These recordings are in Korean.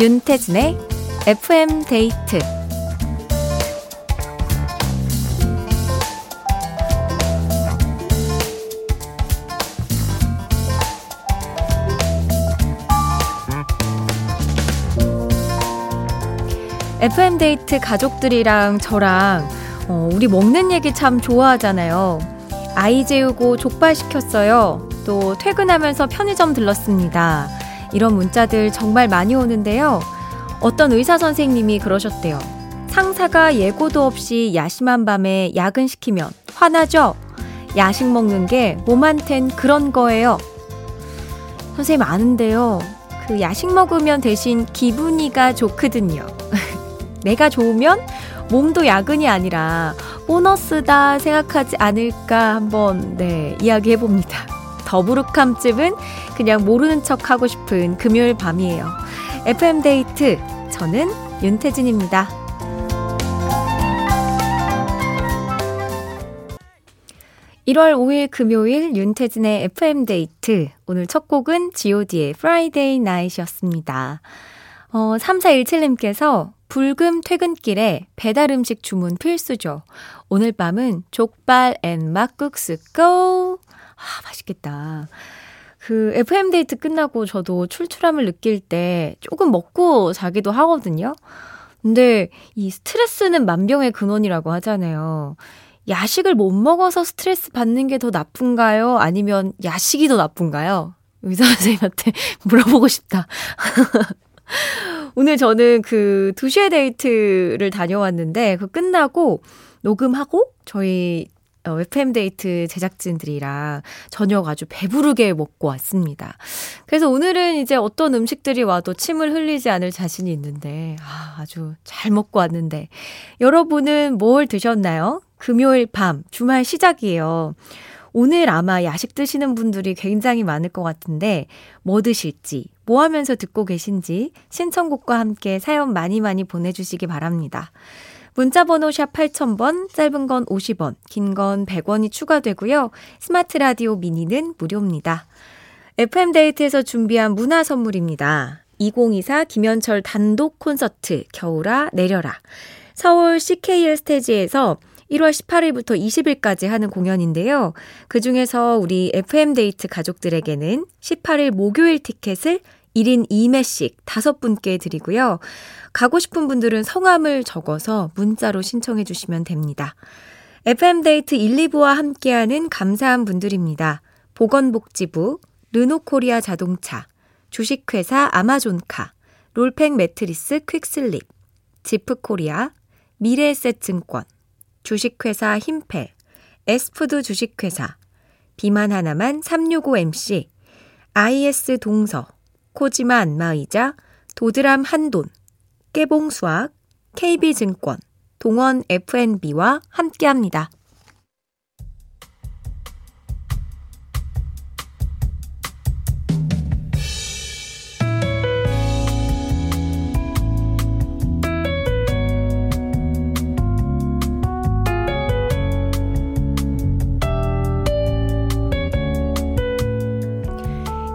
윤태진의 FM 데이트 FM 데이트 가족들이랑 저랑 어, 우리 먹는 얘기 참 좋아하잖아요. 아이 재우고 족발 시켰어요. 또 퇴근하면서 편의점 들렀습니다. 이런 문자들 정말 많이 오는데요. 어떤 의사 선생님이 그러셨대요. 상사가 예고도 없이 야심한 밤에 야근시키면 화나죠? 야식 먹는 게 몸한텐 그런 거예요. 선생님 아는데요. 그 야식 먹으면 대신 기분이가 좋거든요. 내가 좋으면 몸도 야근이 아니라 보너스다 생각하지 않을까 한번 네, 이야기해 봅니다. 더부룩함집은 그냥 모르는 척 하고 싶은 금요일 밤이에요. FM 데이트 저는 윤태진입니다. 1월 5일 금요일 윤태진의 FM 데이트. 오늘 첫 곡은 god의 Friday Night이었습니다. 어, 3417님께서 불금 퇴근길에 배달 음식 주문 필수죠. 오늘 밤은 족발 and 막국수 go! 아, 맛있겠다. 그 FM데이트 끝나고 저도 출출함을 느낄 때 조금 먹고 자기도 하거든요. 근데 이 스트레스는 만병의 근원이라고 하잖아요. 야식을 못 먹어서 스트레스 받는 게 더 나쁜가요? 아니면 야식이 더 나쁜가요? 의사 선생님한테 물어보고 싶다. 오늘 저는 그 2시에 데이트를 다녀왔는데 그 끝나고 녹음하고 저희 어, FM데이트 제작진들이랑 저녁 아주 배부르게 먹고 왔습니다. 그래서 오늘은 이제 어떤 음식들이 와도 침을 흘리지 않을 자신이 있는데, 아, 아주 잘 먹고 왔는데. 여러분은 뭘 드셨나요? 금요일 밤, 주말 시작이에요. 오늘 아마 야식 드시는 분들이 굉장히 많을 것 같은데, 뭐 드실지, 뭐 하면서 듣고 계신지, 신청곡과 함께 사연 많이 많이 보내주시기 바랍니다. 문자번호 샵 8000번, 짧은 건 50원, 긴 건 100원이 추가되고요. 스마트 라디오 미니는 무료입니다. FM데이트에서 준비한 문화 선물입니다. 2024 김현철 단독 콘서트 겨울아 내려라. 서울 CKL 스테이지에서 1월 18일부터 20일까지 하는 공연인데요. 그 중에서 우리 FM데이트 가족들에게는 18일 목요일 티켓을 1인 2매씩 5분께 드리고요. 가고 싶은 분들은 성함을 적어서 문자로 신청해 주시면 됩니다. FM데이트 1, 2부와 함께하는 감사한 분들입니다. 보건복지부, 르노코리아 자동차, 주식회사 아마존카, 롤팩 매트리스 퀵슬립, 지프코리아, 미래에셋증권, 주식회사 힘펠, 에스푸드 주식회사, 비만 하나만 365MC, IS 동서, 코지마 안마의자, 도드람 한돈, 깨봉수학, KB증권, 동원 FNB와 함께합니다.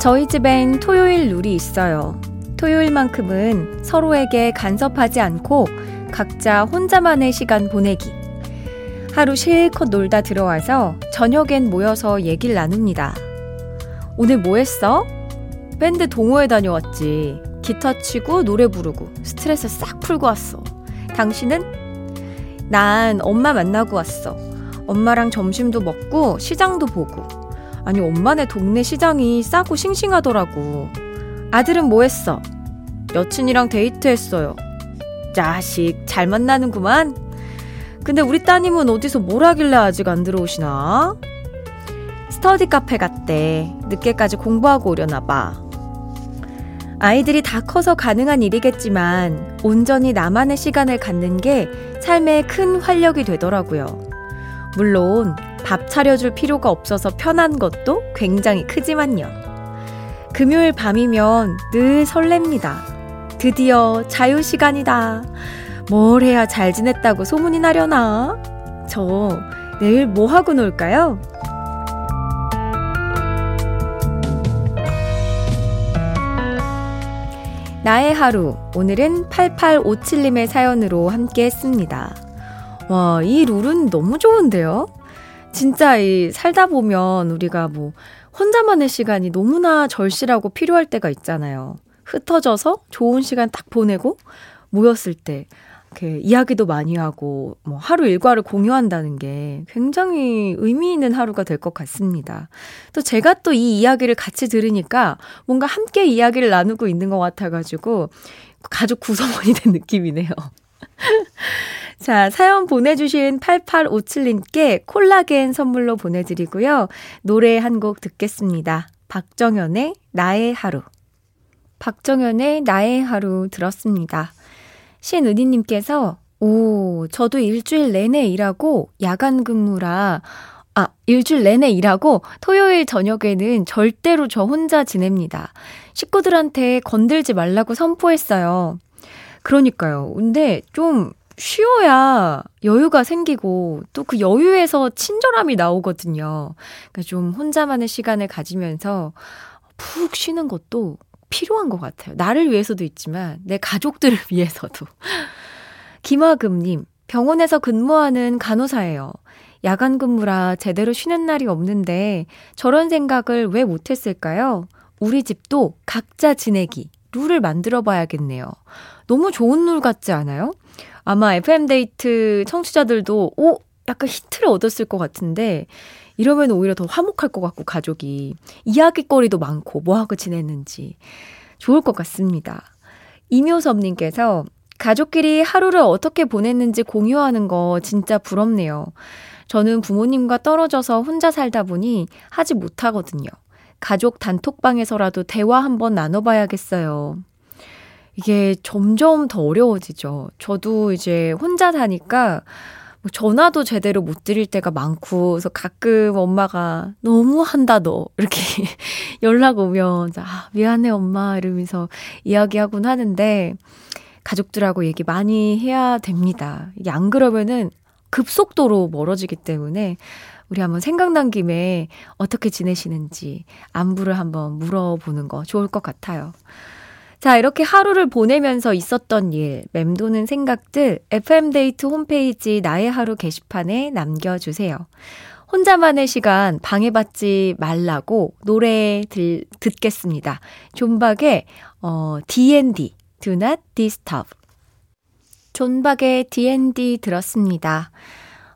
저희 집엔 토요일 룰이 있어요. 토요일만큼은 서로에게 간섭하지 않고 각자 혼자만의 시간 보내기. 하루 실컷 놀다 들어와서 저녁엔 모여서 얘기를 나눕니다. 오늘 뭐 했어? 밴드 동호회 다녀왔지. 기타 치고 노래 부르고 스트레스 싹 풀고 왔어. 당신은? 난 엄마 만나고 왔어. 엄마랑 점심도 먹고 시장도 보고 아니, 엄마네 동네 시장이 싸고 싱싱하더라고. 아들은 뭐 했어? 여친이랑 데이트했어요. 자식, 잘 만나는구만. 근데 우리 따님은 어디서 뭘 하길래 아직 안 들어오시나? 스터디 카페 갔대. 늦게까지 공부하고 오려나 봐. 아이들이 다 커서 가능한 일이겠지만 온전히 나만의 시간을 갖는 게 삶의 큰 활력이 되더라고요. 물론 밥 차려줄 필요가 없어서 편한 것도 굉장히 크지만요. 금요일 밤이면 늘 설렙니다. 드디어 자유시간이다. 뭘 해야 잘 지냈다고 소문이 나려나? 저 내일 뭐 하고 놀까요? 나의 하루. 오늘은 8857님의 사연으로 함께 했습니다. 와, 이 룰은 너무 좋은데요? 진짜 이 살다 보면 우리가 뭐 혼자만의 시간이 너무나 절실하고 필요할 때가 있잖아요. 흩어져서 좋은 시간 딱 보내고 모였을 때 이렇게 이야기도 많이 하고 뭐 하루 일과를 공유한다는 게 굉장히 의미 있는 하루가 될 것 같습니다. 또 제가 또 이 이야기를 같이 들으니까 뭔가 함께 이야기를 나누고 있는 것 같아가지고 가족 구성원이 된 느낌이네요. 자, 사연 보내주신 8857님께 콜라겐 선물로 보내드리고요. 노래 한 곡 듣겠습니다. 박정현의 나의 하루. 박정현의 나의 하루 들었습니다. 신은희님께서, 오, 저도 일주일 내내 일하고 야간 근무라, 아, 일주일 내내 일하고 토요일 저녁에는 절대로 저 혼자 지냅니다. 식구들한테 건들지 말라고 선포했어요. 그러니까요. 근데 좀 쉬어야 여유가 생기고 또 그 여유에서 친절함이 나오거든요. 그러니까 좀 혼자만의 시간을 가지면서 푹 쉬는 것도 필요한 것 같아요. 나를 위해서도 있지만 내 가족들을 위해서도. 김화금님, 병원에서 근무하는 간호사예요. 야간 근무라 제대로 쉬는 날이 없는데 저런 생각을 왜 못했을까요? 우리 집도 각자 지내기 룰을 만들어 봐야겠네요. 너무 좋은 룰 같지 않아요? 아마 FM데이트 청취자들도, 오! 약간 히트를 얻었을 것 같은데, 이러면 오히려 더 화목할 것 같고, 가족이. 이야기거리도 많고, 뭐하고 지냈는지. 좋을 것 같습니다. 이묘섭님께서 가족끼리 하루를 어떻게 보냈는지 공유하는 거 진짜 부럽네요. 저는 부모님과 떨어져서 혼자 살다 보니 하지 못하거든요. 가족 단톡방에서라도 대화 한번 나눠봐야겠어요. 이게 점점 더 어려워지죠. 저도 이제 혼자 사니까 뭐 전화도 제대로 못 드릴 때가 많고, 그래서 가끔 엄마가 너무 한다, 너. 이렇게 연락 오면, 아, 미안해, 엄마. 이러면서 이야기하곤 하는데, 가족들하고 얘기 많이 해야 됩니다. 이게 안 그러면은 급속도로 멀어지기 때문에, 우리 한번 생각난 김에 어떻게 지내시는지 안부를 한번 물어보는 거 좋을 것 같아요. 자, 이렇게 하루를 보내면서 있었던 일, 맴도는 생각들, FM데이트 홈페이지 나의 하루 게시판에 남겨주세요. 혼자만의 시간 방해받지 말라고 노래 들, 듣겠습니다. 존박의 어, D&D, Do Not Disturb. 존박의 D&D 들었습니다.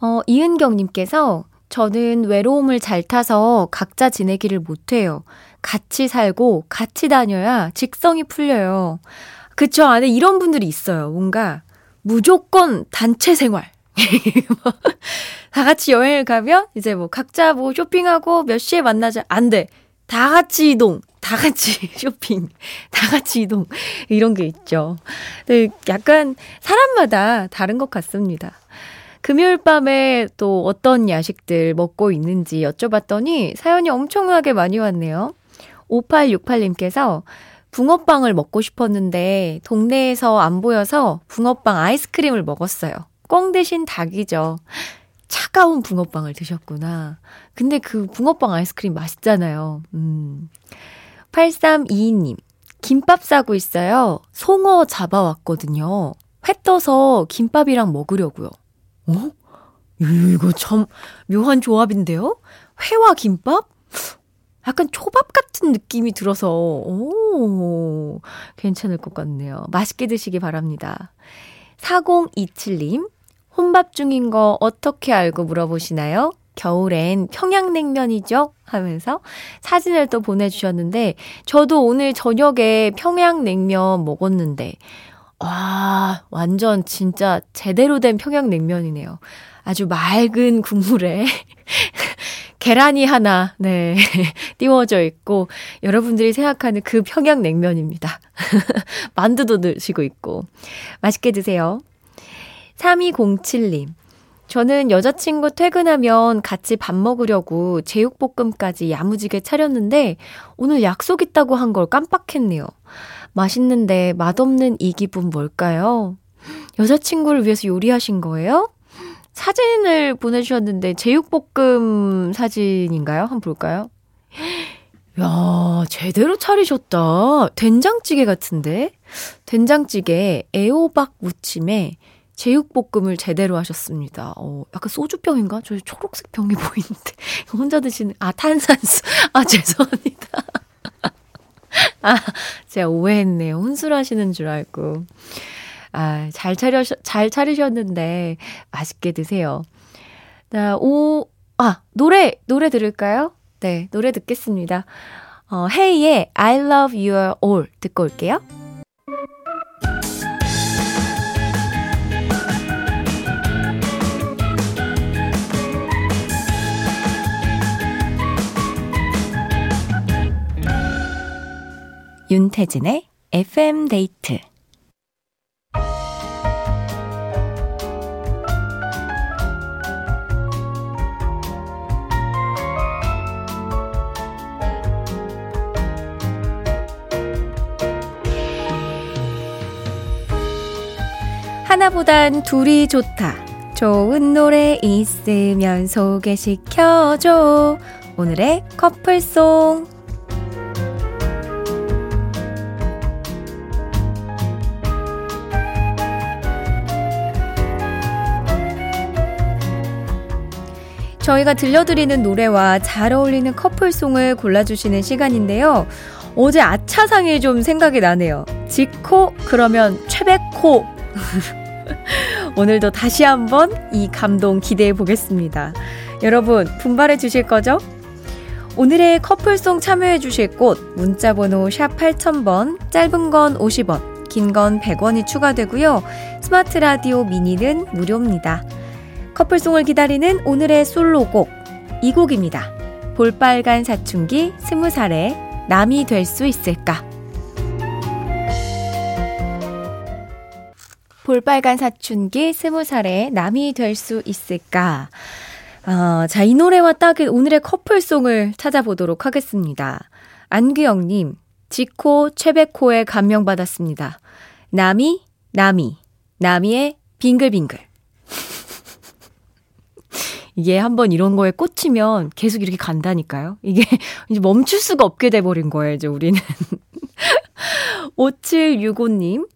어, 이은경님께서 저는 외로움을 잘 타서 각자 지내기를 못해요. 같이 살고 같이 다녀야 직성이 풀려요. 그쵸. 안에 이런 분들이 있어요. 뭔가 무조건 단체 생활. 다 같이 여행을 가면 이제 뭐 각자 뭐 쇼핑하고 몇 시에 만나자. 안 돼. 다 같이 이동. 다 같이 쇼핑. 다 같이 이동. 이런 게 있죠. 네, 약간 사람마다 다른 것 같습니다. 금요일 밤에 또 어떤 야식들 먹고 있는지 여쭤봤더니 사연이 엄청나게 많이 왔네요. 5868님께서 붕어빵을 먹고 싶었는데 동네에서 안 보여서 붕어빵 아이스크림을 먹었어요. 꽁 대신 닭이죠. 차가운 붕어빵을 드셨구나. 근데 그 붕어빵 아이스크림 맛있잖아요. 음. 8322님. 김밥 싸고 있어요. 송어 잡아왔거든요. 회 떠서 김밥이랑 먹으려고요. 어? 이거 참 묘한 조합인데요? 회와 김밥? 약간 초밥 같은 느낌이 들어서, 오, 괜찮을 것 같네요. 맛있게 드시기 바랍니다. 4027님, 혼밥 중인 거 어떻게 알고 물어보시나요? 겨울엔 평양냉면이죠? 하면서 사진을 또 보내주셨는데, 저도 오늘 저녁에 평양냉면 먹었는데, 와, 완전 진짜 제대로 된 평양냉면이네요. 아주 맑은 국물에 계란이 하나, 네, 띄워져 있고, 여러분들이 생각하는 그 평양냉면입니다. 만두도 드시고 있고. 맛있게 드세요. 3207님. 저는 여자친구 퇴근하면 같이 밥 먹으려고 제육볶음까지 야무지게 차렸는데, 오늘 약속 있다고 한 걸 깜빡했네요. 맛있는데 맛없는 이 기분 뭘까요? 여자친구를 위해서 요리하신 거예요? 사진을 보내주셨는데 제육볶음 사진인가요? 한번 볼까요? 야, 제대로 차리셨다. 된장찌개 같은데? 된장찌개, 애호박 무침에 제육볶음을 제대로 하셨습니다. 어, 약간 소주병인가? 저 초록색 병이 보이는데. 혼자 드시는, 아, 탄산수. 아, 죄송합니다. 아, 제가 오해했네요. 혼술하시는 줄 알고. 아, 잘 차려, 잘 차리셨는데, 맛있게 드세요. 자, 오, 아, 노래, 노래 들을까요? 네, 노래 듣겠습니다. 어, 헤이의 I love your all 듣고 올게요. 윤태진의 FM 데이트 하나보단 둘이 좋다. 좋은 노래 있으면 소개시켜줘. 오늘의 커플송. 저희가 들려드리는 노래와 잘 어울리는 커플송을 골라주시는 시간인데요. 어제 아차상이 좀 생각이 나네요. 지코, 그러면 최백호. 오늘도 다시 한번 이 감동 기대해 보겠습니다. 여러분, 분발해 주실 거죠? 오늘의 커플송 참여해 주실 곳 문자 번호 샵 8000번 짧은 건 50원 긴 건 100원이 추가되고요. 스마트 라디오 미니는 무료입니다. 커플송을 기다리는 오늘의 솔로곡 이 곡입니다. 볼빨간 사춘기 스무 살에 남이 될 수 있을까? 볼빨간 사춘기 스무 살에 남이 될 수 있을까? 어, 자, 이 노래와 딱인 오늘의 커플송을 찾아보도록 하겠습니다. 안규영님, 지코 최백호에 감명받았습니다. 남이, 남이, 남이의 빙글빙글. 이게 한번 이런 거에 꽂히면 계속 이렇게 간다니까요. 이게 이제 멈출 수가 없게 돼버린 거예요, 이제 우리는. 5765님,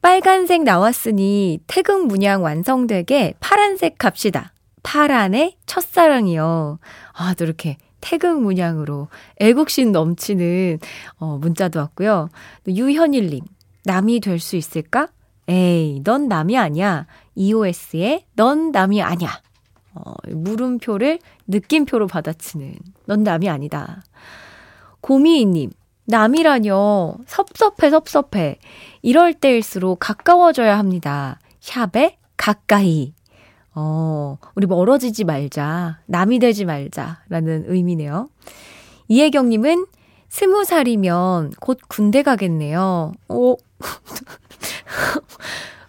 빨간색 나왔으니 태극 문양 완성되게 파란색 갑시다. 파란의 첫사랑이요. 아, 또 이렇게 태극 문양으로 애국심 넘치는 어, 문자도 왔고요. 또 유현일님, 남이 될 수 있을까? 에이, 넌 남이 아니야. EOS의 넌 남이 아니야. 어, 물음표를 느낌표로 받아치는 넌 남이 아니다. 고미이님, 남이라뇨. 섭섭해, 섭섭해. 이럴 때일수록 가까워져야 합니다. 샵에 가까이. 어, 우리 멀어지지 말자. 남이 되지 말자. 라는 의미네요. 이혜경님은 스무 살이면 곧 군대 가겠네요. 오.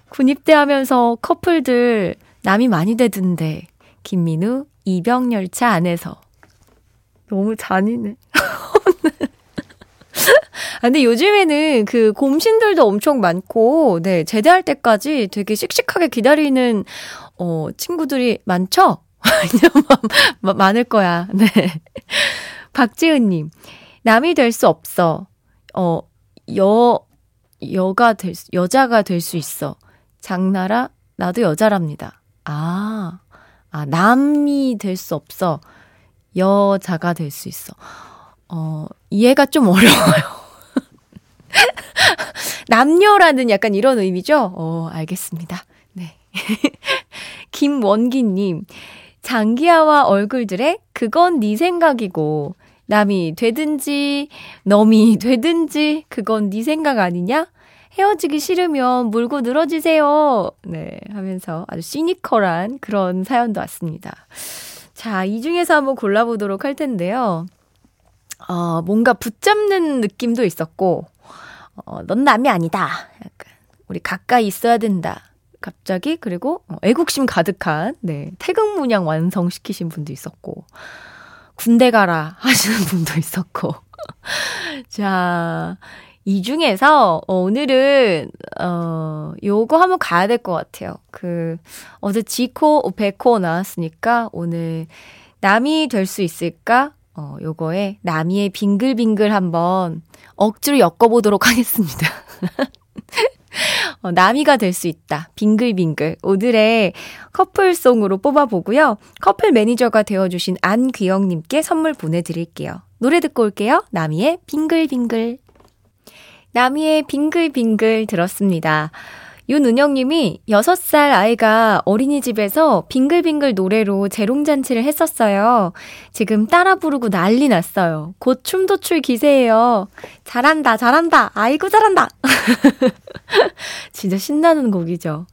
군입대 하면서 커플들 남이 많이 되던데. 김민우 이병열차 안에서 너무 잔인해. 아, 근데 요즘에는 그 곰신들도 엄청 많고, 네, 제대할 때까지 되게 씩씩하게 기다리는, 어, 친구들이 많죠? 많을 거야. 네. 박지은님, 남이 될 수 없어. 어, 여, 여가 될 수, 여자가 될 수 있어. 장나라, 나도 여자랍니다. 아. 아, 남이 될 수 없어. 여자가 될 수 있어. 어, 이해가 좀 어려워요. 남녀라는 약간 이런 의미죠? 어, 알겠습니다. 네. 김원기님, 장기하와 얼굴들의 그건 네 생각이고, 남이 되든지, 너이 되든지, 그건 네 생각 아니냐? 헤어지기 싫으면 물고 늘어지세요. 네, 하면서 아주 시니컬한 그런 사연도 왔습니다. 자, 이 중에서 한번 골라보도록 할 텐데요. 어, 뭔가 붙잡는 느낌도 있었고, 어, 넌 남이 아니다. 약간, 우리 가까이 있어야 된다. 갑자기, 그리고, 어, 애국심 가득한, 네, 태극 문양 완성시키신 분도 있었고, 군대 가라 하시는 분도 있었고. 자, 이 중에서 어, 오늘은 어 요거 한번 가야 될 것 같아요. 그 어제 지코 베코 나왔으니까 오늘 남이 될 수 있을까? 어, 요거에 나미의 빙글빙글 한번 억지로 엮어보도록 하겠습니다. 어, 나미가 될 수 있다. 빙글빙글. 오늘의 커플송으로 뽑아보고요. 커플 매니저가 되어주신 안귀영님께 선물 보내드릴게요. 노래 듣고 올게요. 나미의 빙글빙글. 나미의 빙글빙글 들었습니다. 윤은영님이 6살 아이가 어린이집에서 빙글빙글 노래로 재롱잔치를 했었어요. 지금 따라 부르고 난리 났어요. 곧 춤도 출 기세예요. 잘한다, 잘한다. 아이고, 잘한다. 진짜 신나는 곡이죠.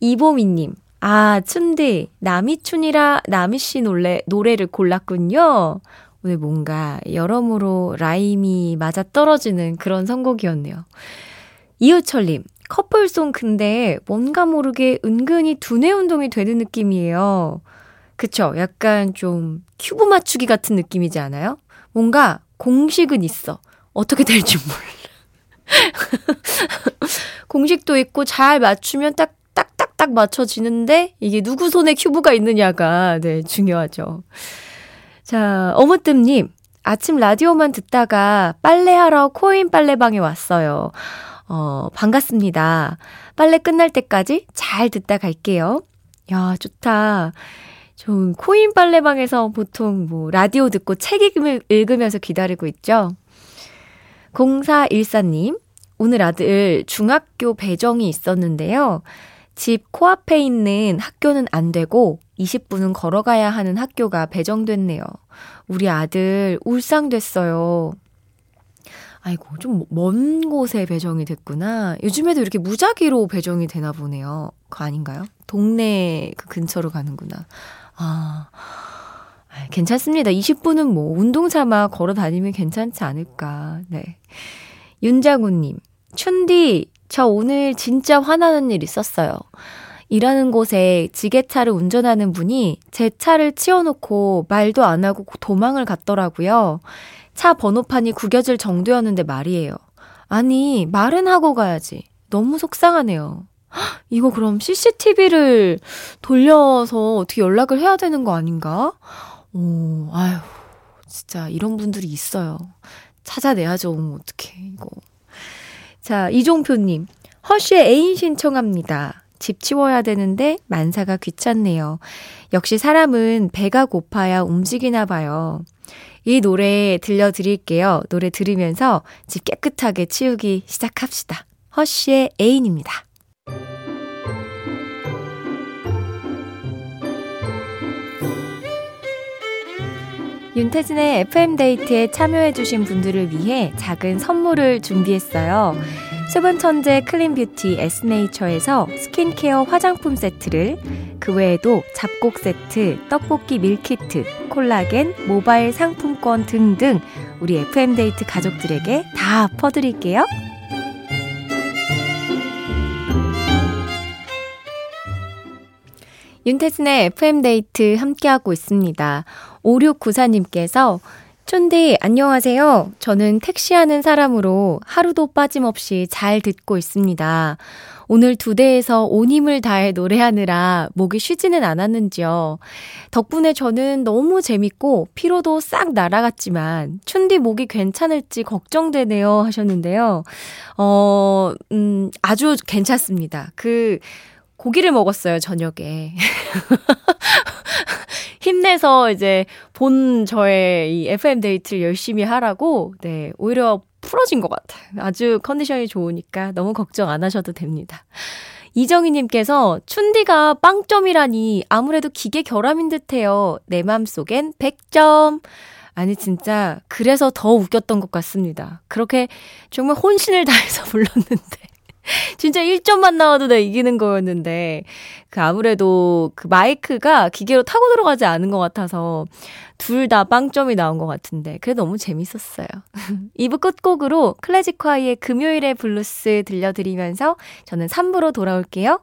이보미님, 아, 춘디, 나미춘이라 나미씨 노래, 노래를 골랐군요. 오늘 뭔가 여러모로 라임이 맞아 떨어지는 그런 선곡이었네요. 이우철님, 커플송 근데 뭔가 모르게 은근히 두뇌 운동이 되는 느낌이에요. 그쵸? 약간 좀 큐브 맞추기 같은 느낌이지 않아요? 뭔가 공식은 있어. 어떻게 될지 몰라. 공식도 있고 잘 맞추면 딱, 딱, 딱, 딱 맞춰지는데 이게 누구 손에 큐브가 있느냐가, 네, 중요하죠. 자, 어무뜸님. 아침 라디오만 듣다가 빨래하러 코인 빨래방에 왔어요. 어, 반갑습니다. 빨래 끝날 때까지 잘 듣다 갈게요. 야, 좋다. 좀 코인 빨래방에서 보통 뭐 라디오 듣고 책 읽으면서 기다리고 있죠. 0414님, 오늘 아들 중학교 배정이 있었는데요. 집 코앞에 있는 학교는 안 되고 20분은 걸어가야 하는 학교가 배정됐네요. 우리 아들 울상됐어요. 아이고, 좀 먼 곳에 배정이 됐구나. 요즘에도 이렇게 무작위로 배정이 되나 보네요. 그거 아닌가요? 동네 그 근처로 가는구나. 아, 괜찮습니다. 20분은 뭐, 운동 삼아 걸어 다니면 괜찮지 않을까. 네. 윤장훈님, 춘디, 저 오늘 진짜 화나는 일 있었어요. 일하는 곳에 지게차를 운전하는 분이 제 차를 치워놓고 말도 안 하고 도망을 갔더라고요. 차 번호판이 구겨질 정도였는데 말이에요. 아니, 말은 하고 가야지. 너무 속상하네요. 이거 그럼 CCTV를 돌려서 어떻게 연락을 해야 되는 거 아닌가? 오, 아유, 진짜 이런 분들이 있어요. 찾아내야죠. 어떡해, 이거. 자, 이종표님. 허쉬의 애인 신청합니다. 집 치워야 되는데 만사가 귀찮네요. 역시 사람은 배가 고파야 움직이나 봐요. 이 노래 들려드릴게요. 노래 들으면서 집 깨끗하게 치우기 시작합시다. 허쉬의 애인입니다. 윤태진의 FM데이트에 참여해주신 분들을 위해 작은 선물을 준비했어요. 수분 천재 clean beauty 에스네이처에서 스킨케어 화장품 세트를 그 외에도 잡곡 세트, 떡볶이 밀키트, 콜라겐, 모바일 상품권 등등 우리 FM데이트 가족들에게 다 퍼드릴게요. 윤태진의 FM데이트 함께하고 있습니다. 5694님께서 촌디, 안녕하세요. 저는 택시하는 사람으로 하루도 빠짐없이 잘 듣고 있습니다. 오늘 두 대에서 온 힘을 다해 노래하느라 목이 쉬지는 않았는지요. 덕분에 저는 너무 재밌고 피로도 싹 날아갔지만 춘디 목이 괜찮을지 걱정되네요 하셨는데요. 어, 음, 아주 괜찮습니다. 그 고기를 먹었어요, 저녁에. 힘내서 이제 본 저의 이 FM데이트를 열심히 하라고, 네, 오히려 풀어진 것 같아요. 아주 컨디션이 좋으니까 너무 걱정 안 하셔도 됩니다. 이정희님께서 춘디가 빵점이라니 아무래도 기계 결함인 듯해요. 내 맘속엔 100점. 아니 진짜 그래서 더 웃겼던 것 같습니다. 그렇게 정말 혼신을 다해서 불렀는데 진짜 1점만 나와도 내가 이기는 거였는데, 그 아무래도 그 마이크가 기계로 타고 들어가지 않은 것 같아서 둘 다 빵점이 나온 것 같은데, 그래 너무 재밌었어요. 2부 끝곡으로 클래지콰이의 금요일의 블루스 들려드리면서 저는 3부로 돌아올게요.